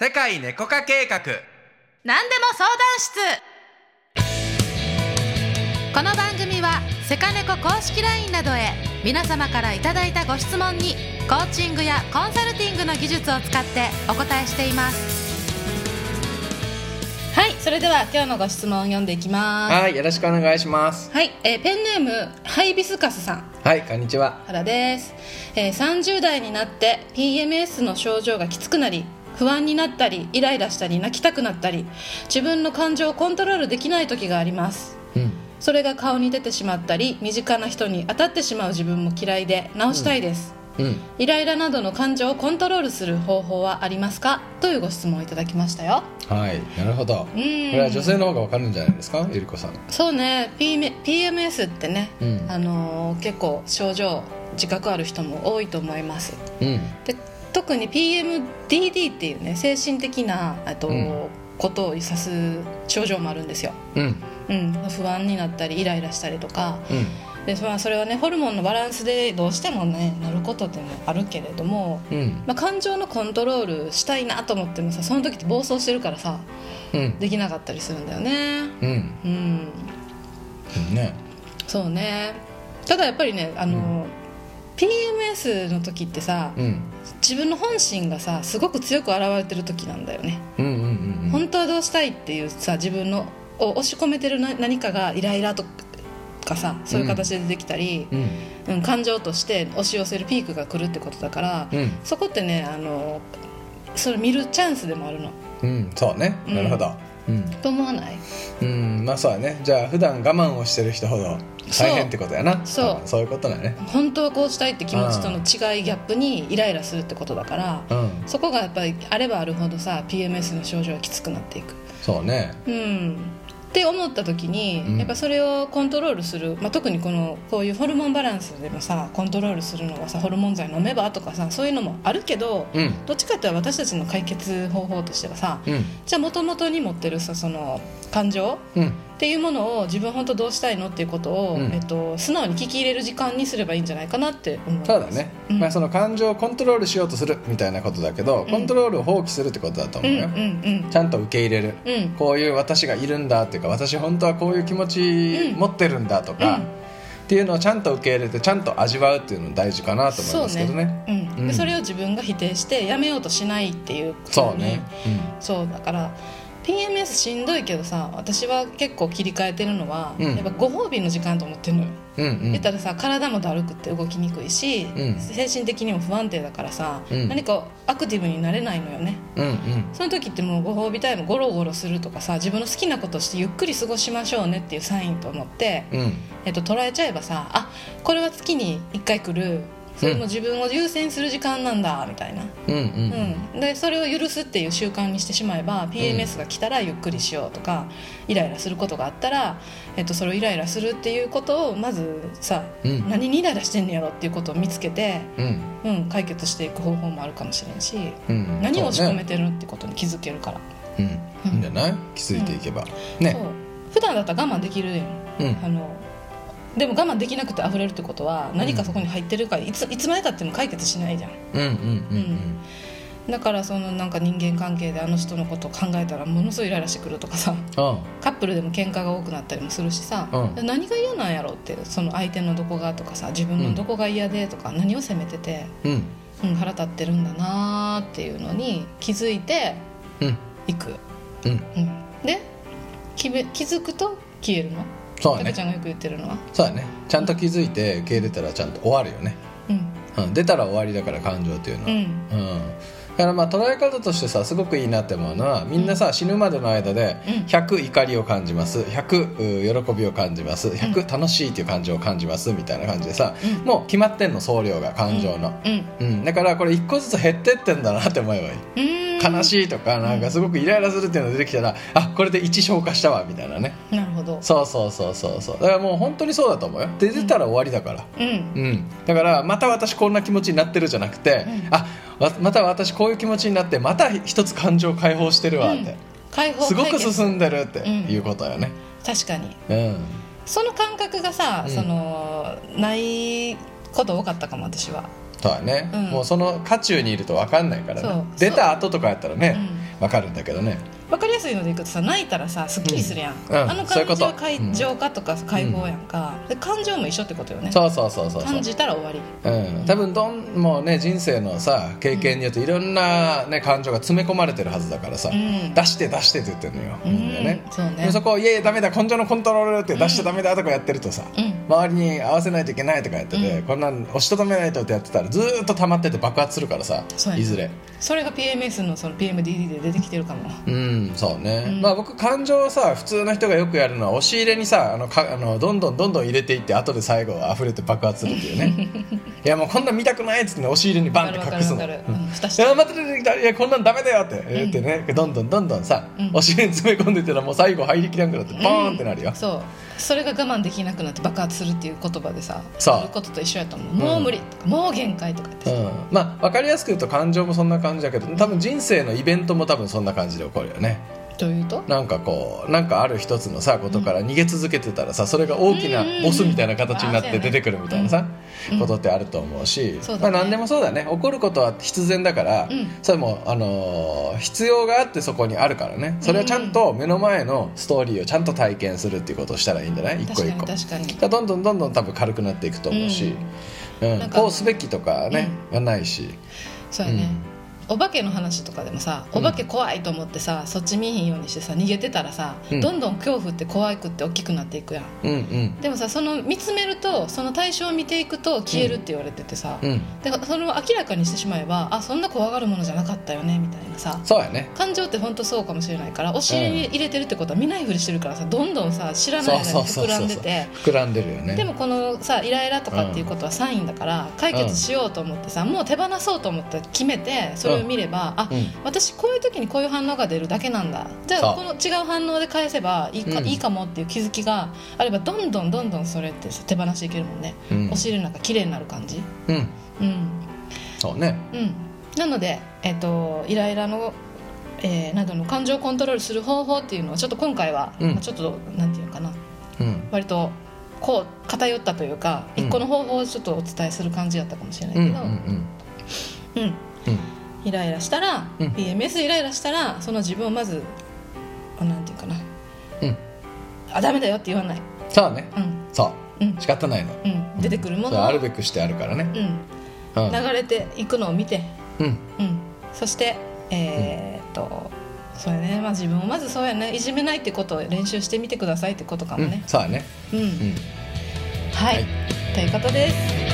世界猫化計画。何でも相談室。この番組はセカネコ公式 LINE などへ皆様からいただいたご質問にコーチングやコンサルティングの技術を使ってお答えしています。はいそれでは今日のご質問を読んでいきます。はいよろしくお願いします。はい、えーペンネームハイビスカスさん。はいこんにちは。からです、えー30代になって PMS の症状がきつくなり不安になったりイライラしたり泣きたくなったり自分の感情をコントロールできない時があります。うん。それが顔に出てしまったり身近な人に当たってしまう自分も嫌いで直したいです、うん。イライラなどの感情をコントロールする方法はありますか？というご質問をいただきましたよ。はい。なるほど。こうん。れは女性の方がわかるんじゃないですか？ゆりこさん。そうね。PM PMS ってね、うん。あのー結構症状自覚ある人も多いと思います。うん。で特に PMDD っていうね精神的なあと、うん。ことを指す症状もあるんですよ、うん。うん、不安になったりイライラしたりとか。うん。で、まあ、それはねホルモンのバランスでどうしてもねなることってもあるけれども、うん。まあ、感情のコントロールしたいなと思ってもさその時って暴走してるからさうん。できなかったりするんだよね。うん。うん。うんね。そうね。ただやっぱりねあの、PMS の時ってさうん自分の本心がさすごく強く現れてる時なんだよね、うんうんうんうん。本当はどうしたいっていうさ自分のを押し込めてるな何かがイライラとかさそういう形で出てきたり、うん。うん。感情として押し寄せるピークが来るってことだから、うん。そこってねあのそれ見るチャンスでもあるの。うんそうね。うん。なるほど。うんと思わない？うんまあそうだね。じゃあ普段我慢をしてる人ほど大変ってことやな。そう。そういうことだね。本当はこうしたいって気持ちとの違いギャップにイライラするってことだからうん。そこがやっぱりあればあるほどさ PMS の症状がきつくなっていく。そうね。うんって思った時に、うん。やっぱそれをコントロールする、まあ、特にこのこういうホルモンバランスでもさコントロールするのがさホルモン剤飲めばとかさそういうのもあるけど、うん。どっちかっていうと私たちの解決方法としてはさ、うん。じゃあもともとに持ってるさその感情うんっていうものを自分本当どうしたいのっていうことを、うん。えっと、素直に聞き入れる時間にすればいいんじゃないかなって思います。そうだね、うん。まあその感情をコントロールしようとするみたいなことだけど、コントロールを放棄するってことだと思うよ、うんうんうん。ちゃんと受け入れる、うん。こういう私がいるんだっていうか私本当はこういう気持ちうん持ってるんだとか、うん。っていうのをちゃんと受け入れてちゃんと味わうっていうの大事かなと思いますけどね。うん。うん。でそれを自分が否定してやめようとしないっていうそうね。そうだから PMS しんどいけどさ私は結構切り替えてるのは、うん。やっぱご褒美の時間と思ってるのよ、うんうん。うん言ったらさ体もだるくって動きにくいし、うん。精神的にも不安定だからさ、うん。何かアクティブになれないのよね。うんうん。その時ってもうご褒美タイムゴロゴロするとかさ自分の好きなことしてゆっくり過ごしましょうねっていうサインと思って、うん。えっと、捉えちゃえばさあこれは月に1回来るそれも自分を優先する時間なんだみたいな、うんうん。うん、でそれを許すっていう習慣にしてしまえば PMS が来たらゆっくりしようとか、イライラすることがあったら、えっと、それをイライラするっていうことをまずさ、うん。何にイライラしてんのやろっていうことを見つけて、うん。うん、解決していく方法もあるかもしれんし、うん。何を押し込めててるってことに気づけるから、うん。いいんじゃない？気づいていけば。ね。そう。普段だったら我慢できるやん。うん。あのでも我慢できなくて溢れるってことは何かそこに入ってるからいついつまでたっても解決しないじゃん。うんうんうんだからそのなんか人間関係であの人のことを考えたらものすごいイライラしてくるとかさうん。カップルでも喧嘩が多くなったりもするしさ、うん。何が嫌なんやろってその相手のどこがとかさ自分のどこが嫌でとか、何を責めてて、うん。うん、腹立ってるんだなーっていうのに気づいてうん。いく、うん。うん、で気べ気づくと消えるのそうだね。ちゃんがよく言ってるのは？そうだね。ちゃんと気づいて受け入れたらちゃんと終わるよね。うん。うん。出たら終わりだから感情っていうのは。うん。うん。だからまあ捉え方としてさすごくいいなって思うのはみんなさ死ぬまでの間でうん。100怒りを感じます。100う喜びを感じます。100楽しいっていう感情を感じます。みたいな感じでさうん。もう決まってんの総量が感情の、うん。うん、だからこれ一個ずつ減ってってんだなって思えばいい。うん。悲しいとかなんかすごくイライラするっていうのが出てきたらあこれで1消化したわみたいなね。なるほど。そうそうそうそうそう。だからもう本当にそうだと思うよ。で出たら終わりだから。うん。うん、だからまた私こんな気持ちになってるじゃなくて、うん。あわまた私こういう気持ちになってまた一つ感情解放してるわって、解放すごく進んでるってうん。いうことよね。確かに。うん。その感覚がさ、うん。そのないこと多かったかも私は。そうだね、うん。もうその渦中にいると分かんないからね。出た後とかやったらね、わかるんだけどね分かりやすいのでいくとさ泣いたらさすっきりするやん、うん。うん。あの感じは解浄化とか解放やんか、で感情も一緒ってことよね。そうそうそうそう感じたら終わり。うん、多分どんもうね人生のさ経験によっていろんな、ね、感情が詰め込まれてるはずだからさ、うん。出して出してって言ってるのよ、うん。ね。そうね。そこを「いやいやダメだ根性のコントロール」って出しちゃダメだとかやってるとさ、うん。周りに合わせないといけないとかやってて、うん。こんなん押しとどめないとってやってたらずーっと溜まってて爆発するからさいずれそれが PMS のその PMDD で出てきてるかも。うんそうね、うん。まあ僕感情をさ普通の人がよくやるのは押し入れにさあのかあのどんどんどんどん入れていって後で最後溢れて爆発するっていうね。いやもうこんなん見たくないっつってね押し入れにバンって隠すの。いや待って待っていやこんなんダメだよって言ってね、どんどんどんどんさ、うん。押し入れに詰め込んでたらもう最後入りきらんくなってボーンってなるよ、そう。それが我慢できなくなって爆発するっていう言葉でさそう。いうことと一緒やと思う、もう無理とかもう限界とか言って。うん、まあ分かりやすく言うと感情もそんな感じだけど多分人生のイベントも多分そんな感じで起こるよね。というと？なんかこうなんかある一つのさことから逃げ続けてたらさそれが大きなボスみたいな形になって出てくるみたいなさ、うん。ことってあると思うし、まあ何でもそうだね。起こることは必然だから、うん。それも、あのー必要があってそこにあるからね。それはちゃんと目の前のストーリーをちゃんと体験するっていうことをしたらいいんじゃない？一個一個。に確かに。どんどんどんどん多分軽くなっていくと思うし、うん。なんかこうすべきとかね、はないし。そうやね、お化けの話とかでもさお化け怖いと思ってさ、そっち見えへんようにしてさ逃げてたらさ、うん。どんどん恐怖って怖くって大きくなっていくやん。うんうん。でもさその見つめるとその対象を見ていくと消えるって言われててさ、うん。でそれを明らかにしてしまえばあそんな怖がるものじゃなかったよねみたいなさそうやね。感情って本当そうかもしれないからお尻に入れてるってことは見ないふりしてるからさどんどんさ知らない間に膨らんでて。膨らんでるよね。でもこのさイライラとかっていうことはサインだから解決しようと思ってさもう手放そうと思って決めてそれを見ればあうん。私こういう時にこういう反応が出るだけなんだ。じゃあこの違う反応で返せばいいか,、うん。いいかもっていう気づきがあればどんどんどんどんそれってさ手放していけるもんね、うん。お尻の中綺麗になる感じ。うん。うん。そうね。うん。なので、えっとイライラの、えーなどの感情をコントロールする方法っていうのはちょっと今回は、うん。まあちょっとなんていうのかな。うん。割とこう偏ったというかうん。一個の方法をちょっとお伝えする感じだったかもしれないけど、うんうん。うんイライラしたら、うん。PMS でイライラしたらその自分をまずあなんていうかな。うん。あダメだよって言わない、そうね。うん。そう。うん。仕方ないの。うん、出てくるもそれのを、あるべくしてあるからね。うん、うん。流れていくのを見て、うん。うん、そしてえーっとそうやね、まあ、自分をまずそうやね。いじめないってことを練習してみてくださいってことかうん。もね、そうだね。うん。うん。はい、はい。ということです